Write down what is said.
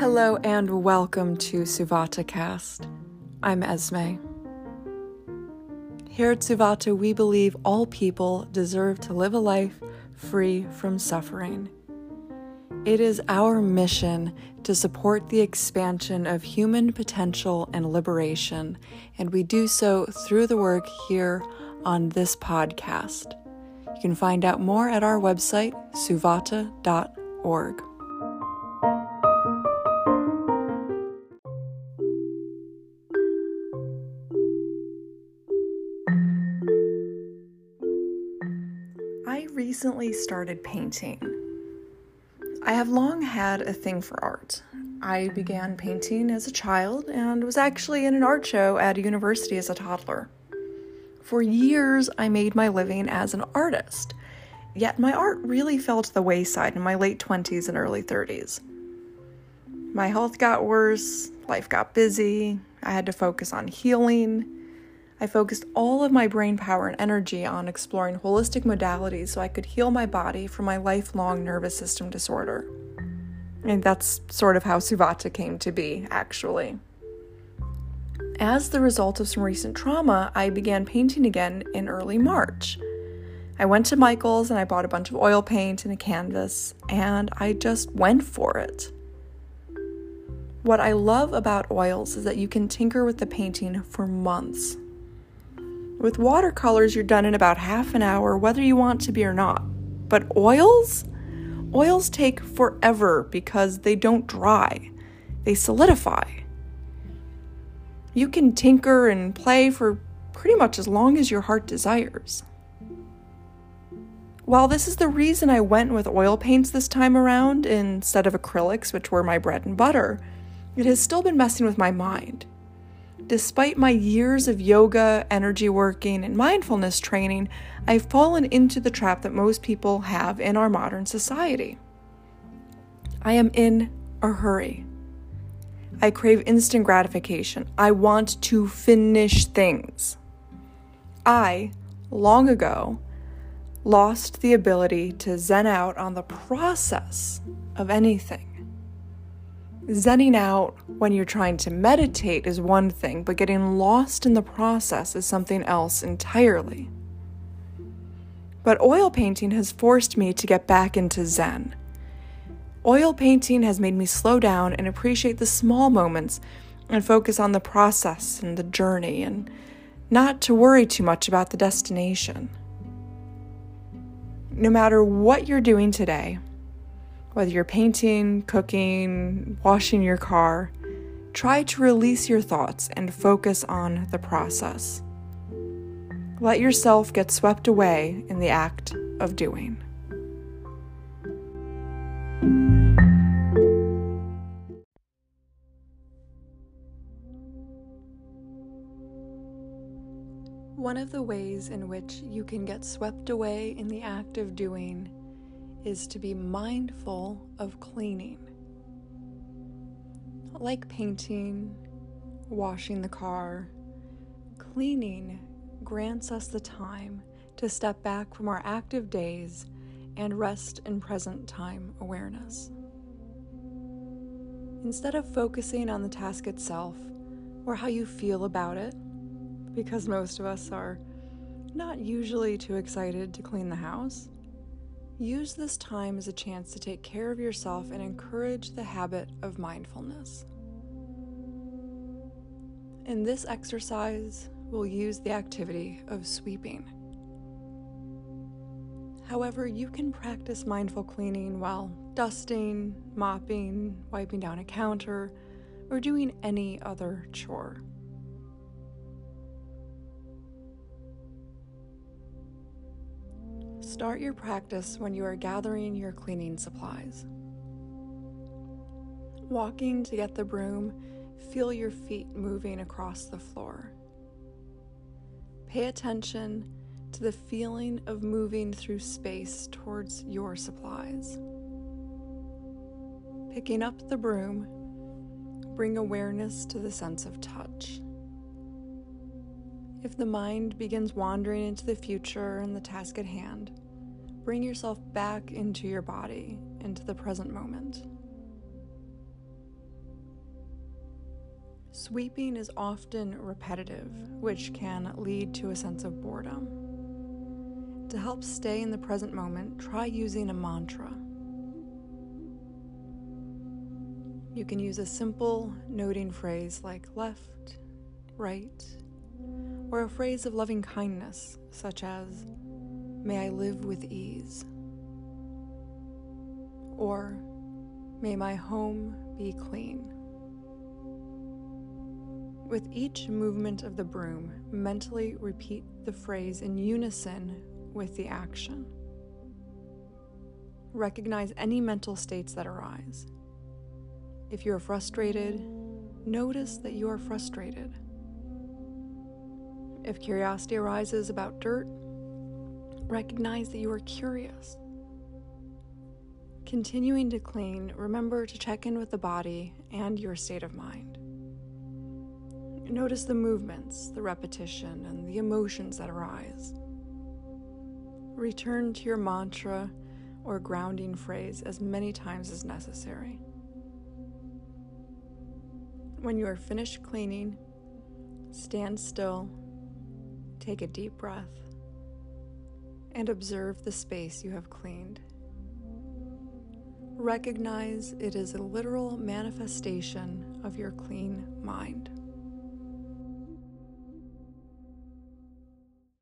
Hello and welcome to Suvatacast. I'm Esme. Here at Suvata, we believe all people deserve to live a life free from suffering. It is our mission to support the expansion of human potential and liberation, and we do so through the work here on this podcast. You can find out more at our website, suvata.org. recently started painting. I have long had a thing for art. I began painting as a child and was actually in an art show at a university as a toddler. For years, I made my living as an artist, yet my art really fell to the wayside in my late 20s and early 30s. My health got worse, life got busy, I had to focus on healing. I focused all of my brain power and energy on exploring holistic modalities so I could heal my body from my lifelong nervous system disorder. And that's sort of how Suvata came to be, actually. As the result of some recent trauma, I began painting again in early March. I went to Michael's and I bought a bunch of oil paint and a canvas, and I just went for it. What I love about oils is that you can tinker with the painting for months. With watercolors, you're done in about half an hour, whether you want to be or not. But oils? Oils take forever because they don't dry, they solidify. You can tinker and play for pretty much as long as your heart desires. While this is the reason I went with oil paints this time around instead of acrylics, which were my bread and butter, it has still been messing with my mind. Despite my years of yoga, energy working, and mindfulness training, I've fallen into the trap that most people have in our modern society. I am in a hurry. I crave instant gratification. I want to finish things. I, long ago, lost the ability to zen out on the process of anything. Zenning out when you're trying to meditate is one thing, but getting lost in the process is something else entirely. But oil painting has forced me to get back into Zen. Oil painting has made me slow down and appreciate the small moments and focus on the process and the journey and not to worry too much about the destination. No matter what you're doing today, whether you're painting, cooking, washing your car, try to release your thoughts and focus on the process. Let yourself get swept away in the act of doing. One of the ways in which you can get swept away in the act of doing is to be mindful of cleaning. Like painting, washing the car, cleaning grants us the time to step back from our active days and rest in present time awareness. Instead of focusing on the task itself or how you feel about it, because most of us are not usually too excited to clean the house, Use this time as a chance to take care of yourself and encourage the habit of mindfulness. In this exercise, we'll use the activity of sweeping. However, you can practice mindful cleaning while dusting, mopping, wiping down a counter, or doing any other chore. Start your practice when you are gathering your cleaning supplies. Walking to get the broom, feel your feet moving across the floor. Pay attention to the feeling of moving through space towards your supplies. Picking up the broom, bring awareness to the sense of touch. If the mind begins wandering into the future and the task at hand, bring yourself back into your body, into the present moment. Sweeping is often repetitive, which can lead to a sense of boredom. To help stay in the present moment, try using a mantra. You can use a simple noting phrase like left, right, or a phrase of loving kindness, such as, May I live with ease, or May my home be clean. With each movement of the broom, mentally repeat the phrase in unison with the action. Recognize any mental states that arise. If you are frustrated, notice that you are frustrated. If curiosity arises about dirt, recognize that you are curious. Continuing to clean, remember to check in with the body and your state of mind. Notice the movements, the repetition, and the emotions that arise. Return to your mantra or grounding phrase as many times as necessary. When you are finished cleaning, stand still, take a deep breath, and observe the space you have cleaned. Recognize it is a literal manifestation of your clean mind.